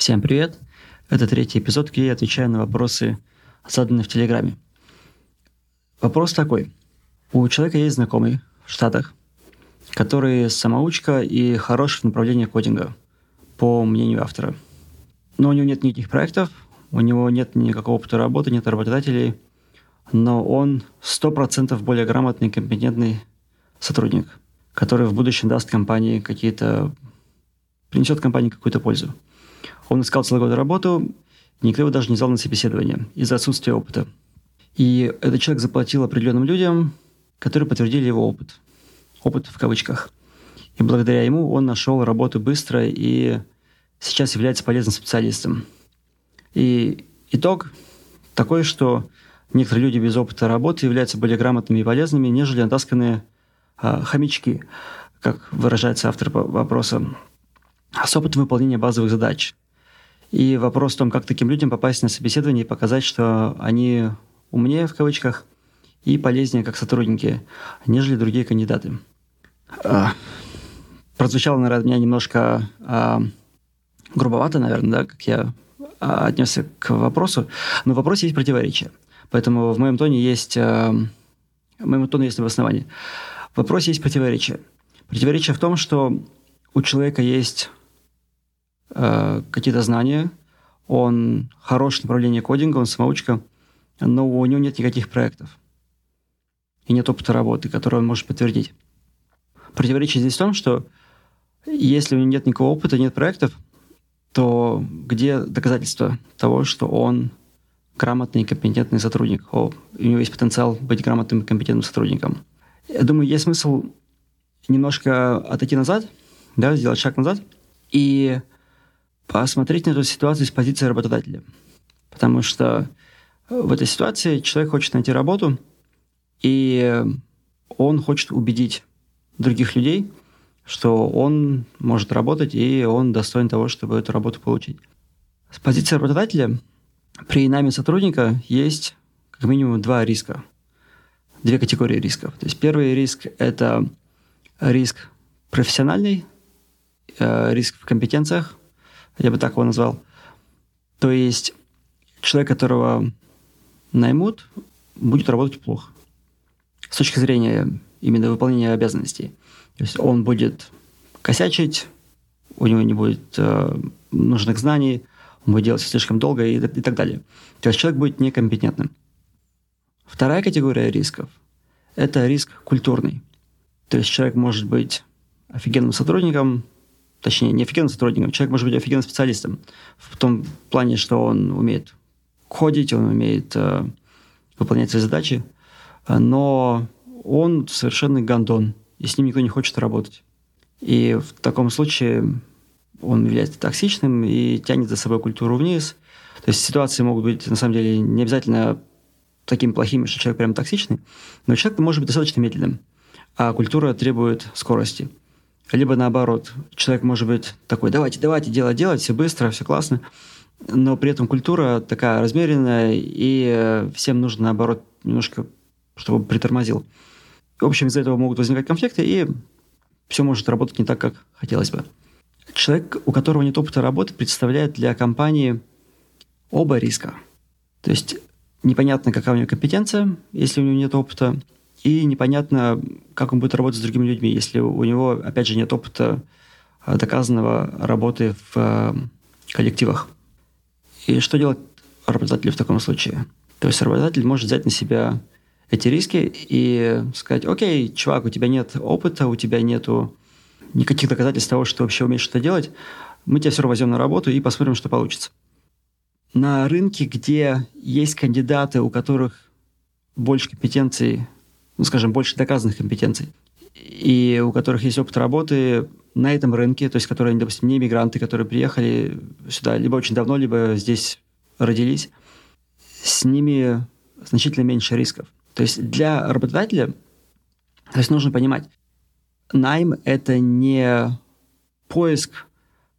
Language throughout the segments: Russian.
Всем привет! Это третий эпизод, где я отвечаю на вопросы, заданные в Телеграме. Вопрос такой. У человека есть знакомый в Штатах, который самоучка и хорош в направлении кодинга, по мнению автора. Но у него нет никаких проектов, у него нет никакого опыта работы, нет работодателей, но он 100% более грамотный компетентный сотрудник, который в будущем даст компании какие-то принесет компании какую-то пользу. Он искал целый год работу, никто его даже не взял на собеседование из-за отсутствия опыта. И этот человек заплатил определенным людям, которые подтвердили его опыт. Опыт в кавычках. И благодаря ему он нашел работу быстро и сейчас является полезным специалистом. И итог такой, что некоторые люди без опыта работы являются более грамотными и полезными, нежели натасканные а, хомячки, как выражается автор вопроса с опытом выполнения базовых задач. И вопрос в том, как таким людям попасть на собеседование и показать, что они умнее, в кавычках, и полезнее как сотрудники, нежели другие кандидаты. А, прозвучало, наверное, меня немножко а, грубовато, наверное, да, как я а, отнесся к вопросу, но в вопросе есть противоречие. Поэтому в моем тоне есть, а, в моем тоне есть обоснование. В вопросе есть противоречие. Противоречие в том, что у человека есть э, какие-то знания, он хорош в направлении кодинга, он самоучка, но у него нет никаких проектов и нет опыта работы, который он может подтвердить. Противоречие здесь в том, что если у него нет никакого опыта, нет проектов, то где доказательства того, что он грамотный и компетентный сотрудник, о, у него есть потенциал быть грамотным и компетентным сотрудником. Я думаю, есть смысл немножко отойти назад, да, сделать шаг назад и посмотреть на эту ситуацию с позиции работодателя. Потому что в этой ситуации человек хочет найти работу, и он хочет убедить других людей, что он может работать, и он достоин того, чтобы эту работу получить. С позиции работодателя при найме сотрудника есть как минимум два риска, две категории рисков. То есть первый риск – это риск профессиональный, э, риск в компетенциях, я бы так его назвал. То есть человек, которого наймут, будет работать плохо. С точки зрения именно выполнения обязанностей. То есть он будет косячить, у него не будет э, нужных знаний, он будет делать слишком долго и, и так далее. То есть человек будет некомпетентным. Вторая категория рисков – это риск культурный. То есть человек может быть офигенным сотрудником, точнее, не офигенным сотрудником, человек может быть офигенным специалистом в том плане, что он умеет ходить, он умеет э, выполнять свои задачи, но он совершенно гандон, и с ним никто не хочет работать. И в таком случае он является токсичным и тянет за собой культуру вниз. То есть ситуации могут быть, на самом деле, не обязательно такими плохими, что человек прям токсичный, но человек может быть достаточно медленным, а культура требует скорости – либо наоборот, человек может быть такой, давайте, давайте, делать, делать, все быстро, все классно, но при этом культура такая размеренная, и э, всем нужно, наоборот, немножко, чтобы притормозил. В общем, из-за этого могут возникать конфликты, и все может работать не так, как хотелось бы. Человек, у которого нет опыта работы, представляет для компании оба риска. То есть непонятно, какая у него компетенция, если у него нет опыта, и непонятно, как он будет работать с другими людьми, если у него, опять же, нет опыта э, доказанного работы в э, коллективах. И что делать работодателю в таком случае? То есть работодатель может взять на себя эти риски и сказать, окей, чувак, у тебя нет опыта, у тебя нету никаких доказательств того, что ты вообще умеешь что-то делать, мы тебя все равно возьмем на работу и посмотрим, что получится. На рынке, где есть кандидаты, у которых больше компетенций ну, скажем, больше доказанных компетенций, и у которых есть опыт работы на этом рынке, то есть которые, допустим, не мигранты, которые приехали сюда либо очень давно, либо здесь родились, с ними значительно меньше рисков. То есть для работодателя, то есть нужно понимать, найм – это не поиск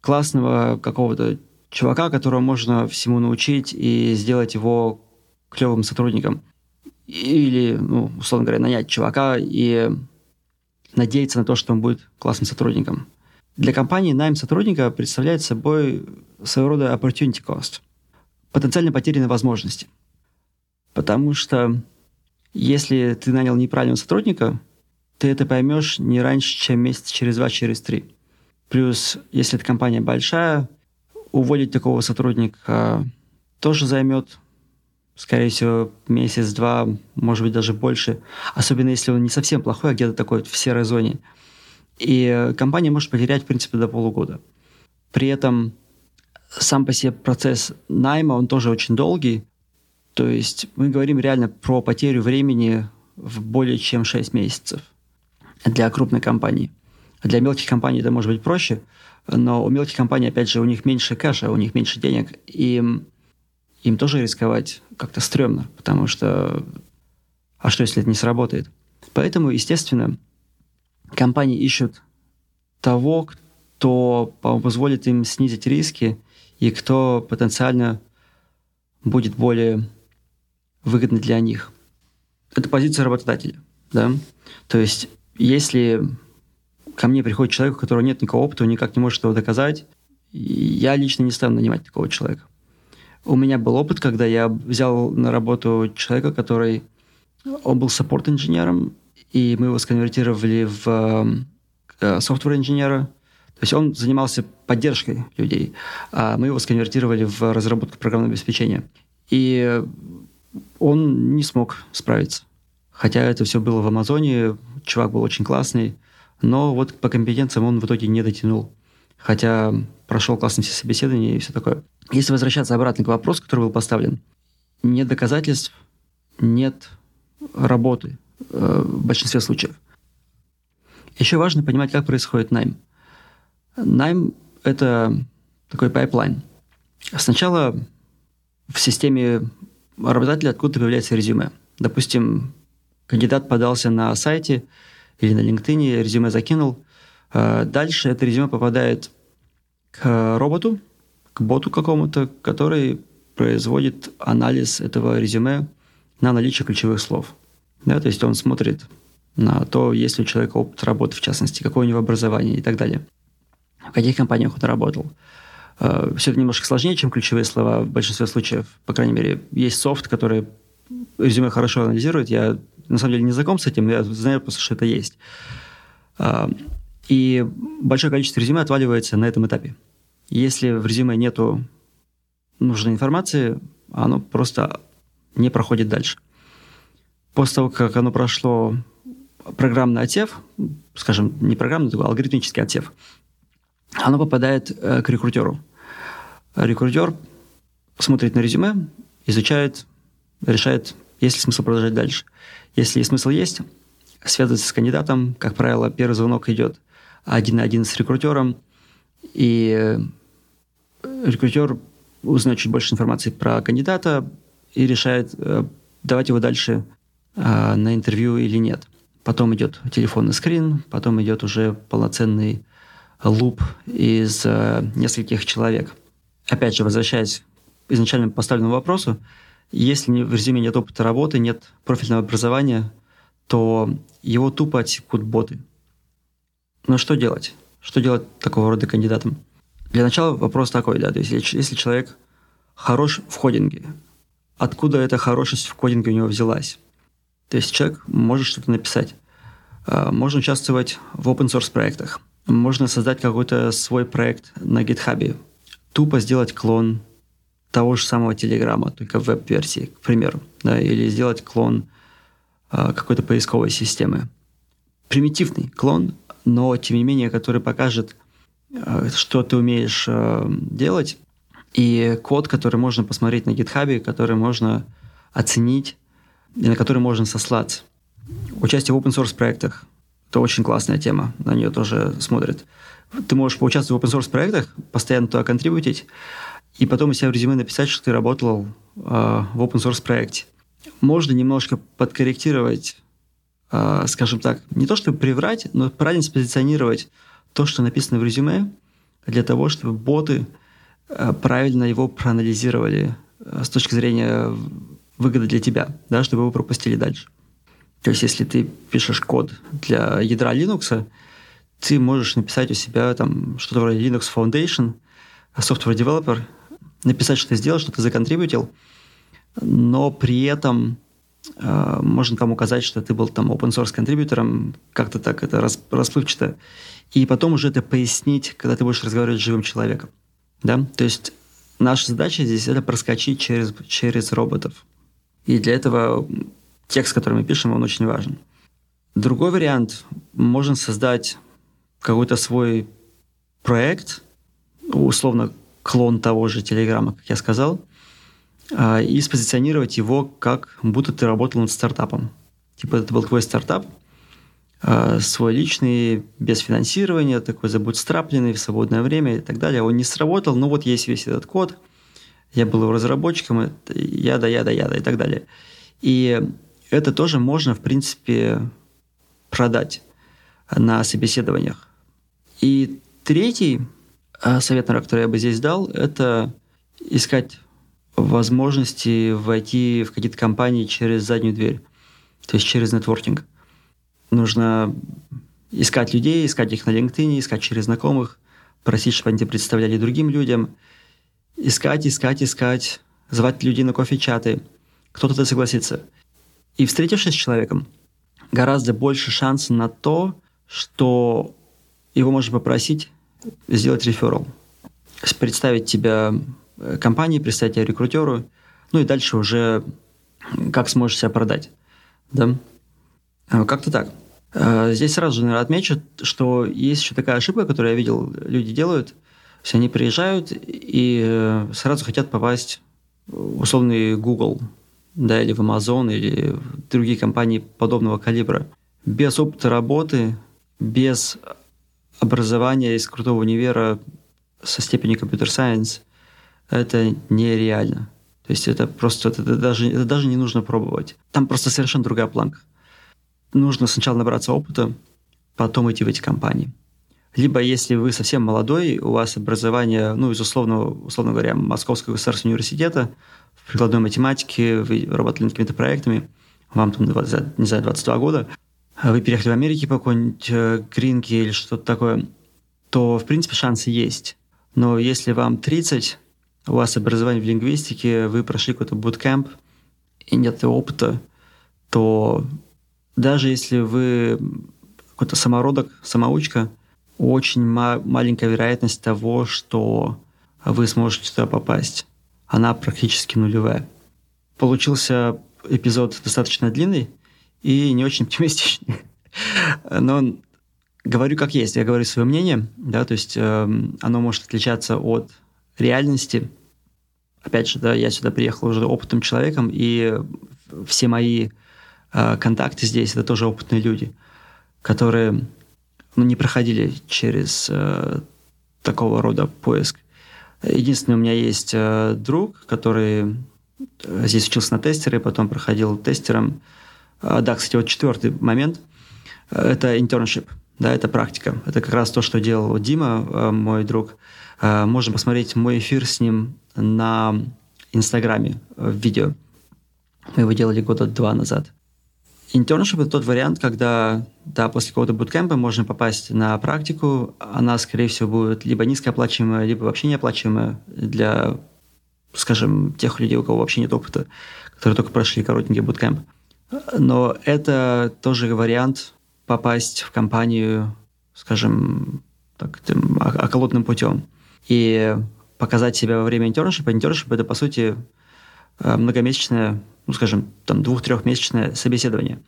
классного какого-то чувака, которого можно всему научить и сделать его клевым сотрудником или, ну, условно говоря, нанять чувака и надеяться на то, что он будет классным сотрудником. Для компании найм сотрудника представляет собой своего рода opportunity cost, потенциально потерянные возможности. Потому что если ты нанял неправильного сотрудника, ты это поймешь не раньше, чем месяц через два, через три. Плюс, если эта компания большая, уволить такого сотрудника тоже займет, скорее всего, месяц-два, может быть, даже больше. Особенно, если он не совсем плохой, а где-то такой в серой зоне. И компания может потерять, в принципе, до полугода. При этом сам по себе процесс найма, он тоже очень долгий. То есть мы говорим реально про потерю времени в более чем 6 месяцев для крупной компании. Для мелких компаний это может быть проще, но у мелких компаний, опять же, у них меньше кэша, у них меньше денег, и им, тоже рисковать как-то стрёмно, потому что а что, если это не сработает? Поэтому, естественно, компании ищут того, кто позволит им снизить риски и кто потенциально будет более выгодный для них. Это позиция работодателя. Да? То есть, если ко мне приходит человек, у которого нет никакого опыта, он никак не может этого доказать, я лично не стану нанимать такого человека. У меня был опыт, когда я взял на работу человека, который... Он был саппорт-инженером, и мы его сконвертировали в э, софтвер-инженера. То есть он занимался поддержкой людей, а мы его сконвертировали в разработку программного обеспечения. И он не смог справиться. Хотя это все было в Амазоне, чувак был очень классный, но вот по компетенциям он в итоге не дотянул. Хотя прошел классно все собеседования и все такое. Если возвращаться обратно к вопросу, который был поставлен, нет доказательств, нет работы э, в большинстве случаев. Еще важно понимать, как происходит найм. Найм – это такой pipeline. Сначала в системе работодателя откуда-то появляется резюме. Допустим, кандидат подался на сайте или на LinkedIn, резюме закинул. Э, дальше это резюме попадает к роботу, к боту какому-то, который производит анализ этого резюме на наличие ключевых слов. Да, то есть он смотрит на то, есть ли у человека опыт работы, в частности, какое у него образование и так далее. В каких компаниях он работал. Э, Все это немножко сложнее, чем ключевые слова в большинстве случаев. По крайней мере, есть софт, который резюме хорошо анализирует. Я на самом деле не знаком с этим, я знаю просто, что это есть. Э, и большое количество резюме отваливается на этом этапе. Если в резюме нету нужной информации, оно просто не проходит дальше. После того, как оно прошло программный отсев, скажем, не программный, а алгоритмический отсев, оно попадает э, к рекрутеру. Рекрутер смотрит на резюме, изучает, решает, есть ли смысл продолжать дальше. Если смысл есть, связывается с кандидатом. Как правило, первый звонок идет один на один с рекрутером, и рекрутер узнает чуть больше информации про кандидата и решает, э, давать его дальше э, на интервью или нет. Потом идет телефонный скрин, потом идет уже полноценный луп из э, нескольких человек. Опять же, возвращаясь к изначально поставленному вопросу, если в резюме нет опыта работы, нет профильного образования, то его тупо отсекут боты. Но что делать? Что делать такого рода кандидатам? Для начала вопрос такой, да, то есть если, человек хорош в кодинге, откуда эта хорошесть в кодинге у него взялась? То есть человек может что-то написать, э, можно участвовать в open source проектах – можно создать какой-то свой проект на GitHub, тупо сделать клон того же самого Телеграма, только в веб-версии, к примеру, да, или сделать клон э, какой-то поисковой системы. Примитивный клон, но тем не менее, который покажет, что ты умеешь э, делать, и код, который можно посмотреть на GitHub, который можно оценить, и на который можно сослаться. Участие в open source проектах это очень классная тема, на нее тоже смотрят. Ты можешь поучаствовать в open source проектах, постоянно туда контрибутить, и потом у себя в резюме написать, что ты работал э, в open source проекте. Можно немножко подкорректировать, э, скажем так, не то чтобы приврать, но правильно спозиционировать то, что написано в резюме, для того, чтобы боты э, правильно его проанализировали э, с точки зрения выгоды для тебя, да, чтобы его пропустили дальше. То есть, если ты пишешь код для ядра Linux, ты можешь написать у себя там что-то вроде Linux Foundation, software developer, написать, что ты сделал, что ты законтрибутил, но при этом э, можно кому указать, что ты был там open source контрибьютором, как-то так это расплывчато, и потом уже это пояснить, когда ты будешь разговаривать с живым человеком. Да? То есть наша задача здесь это проскочить через, через роботов. И для этого текст, который мы пишем, он очень важен. Другой вариант, можно создать какой-то свой проект, условно клон того же Телеграма, как я сказал, а, и спозиционировать его как будто ты работал над стартапом. Типа это был твой стартап, а, свой личный, без финансирования, такой забудстрапленный в свободное время и так далее. Он не сработал, но вот есть весь этот код, я был его разработчиком, яда, яда, яда и так далее. И это тоже можно, в принципе, продать на собеседованиях. И третий а, совет, который я бы здесь дал, это искать возможности войти в какие-то компании через заднюю дверь, то есть через нетворкинг. Нужно искать людей, искать их на LinkedIn, искать через знакомых, просить, чтобы они тебя представляли другим людям, искать, искать, искать, звать людей на кофе-чаты. Кто-то согласится. И встретившись с человеком, гораздо больше шансов на то, что его можно попросить сделать реферал. Представить тебя компании, представить тебя рекрутеру, ну и дальше уже как сможешь себя продать. Да? А, как-то так. А, здесь сразу же, наверное, отмечу, что есть еще такая ошибка, которую я видел, люди делают. То есть они приезжают и э, сразу хотят попасть в условный Google, да, или в Amazon, или в другие компании подобного калибра. Без опыта работы, без образования из крутого универа со степенью компьютер-сайенс, это нереально. То есть это просто, это даже, это даже не нужно пробовать. Там просто совершенно другая планка. Нужно сначала набраться опыта, потом идти в эти компании. Либо если вы совсем молодой, у вас образование, ну, из условного, условно говоря, Московского государственного университета, в прикладной математике, вы работали над какими-то проектами, вам там, не знаю, 22 года, а вы переехали в Америке по какой-нибудь э, гринке или что-то такое, то, в принципе, шансы есть. Но если вам 30, у вас образование в лингвистике, вы прошли какой-то буткемп, и нет опыта, то даже если вы какой-то самородок, самоучка, очень ма- маленькая вероятность того, что вы сможете туда попасть. Она практически нулевая. Получился эпизод достаточно длинный, и не очень оптимистичный. Но говорю как есть, я говорю свое мнение, да, то есть э, оно может отличаться от реальности. Опять же, да, я сюда приехал уже опытным человеком, и все мои э, контакты здесь это тоже опытные люди, которые ну, не проходили через э, такого рода поиск. Единственное, у меня есть э, друг, который здесь учился на тестере, потом проходил тестером да, кстати, вот четвертый момент – это internship, да, это практика. Это как раз то, что делал Дима, э, мой друг. Э, можно посмотреть мой эфир с ним на Инстаграме в видео. Мы его делали года два назад. Internship – это тот вариант, когда, да, после какого-то буткемпа можно попасть на практику. Она, скорее всего, будет либо низкооплачиваемая, либо вообще неоплачиваемая для, скажем, тех людей, у кого вообще нет опыта, которые только прошли коротенький буткемп. Но это тоже вариант попасть в компанию, скажем, так, тем, околотным путем. И показать себя во время интерншипа. Интерншип – это, по сути, э, многомесячное, ну, скажем, там, двух-трехмесячное собеседование.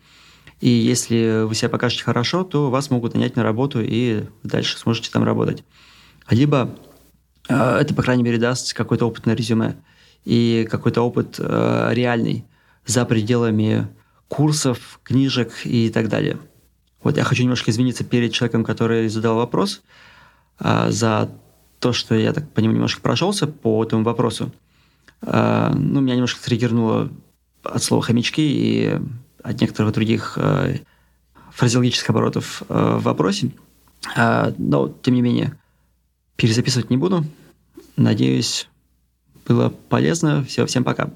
И если вы себя покажете хорошо, то вас могут нанять на работу, и дальше сможете там работать. Либо э, это, по крайней мере, даст какой-то опыт на резюме и какой-то опыт э, реальный за пределами курсов, книжек и так далее. Вот я хочу немножко извиниться перед человеком, который задал вопрос а, за то, что я так по нему немножко прошелся по этому вопросу. А, ну, меня немножко триггернуло от слова «хомячки» и от некоторых других а, фразеологических оборотов а, в вопросе. А, но, тем не менее, перезаписывать не буду. Надеюсь, было полезно. Все, всем пока.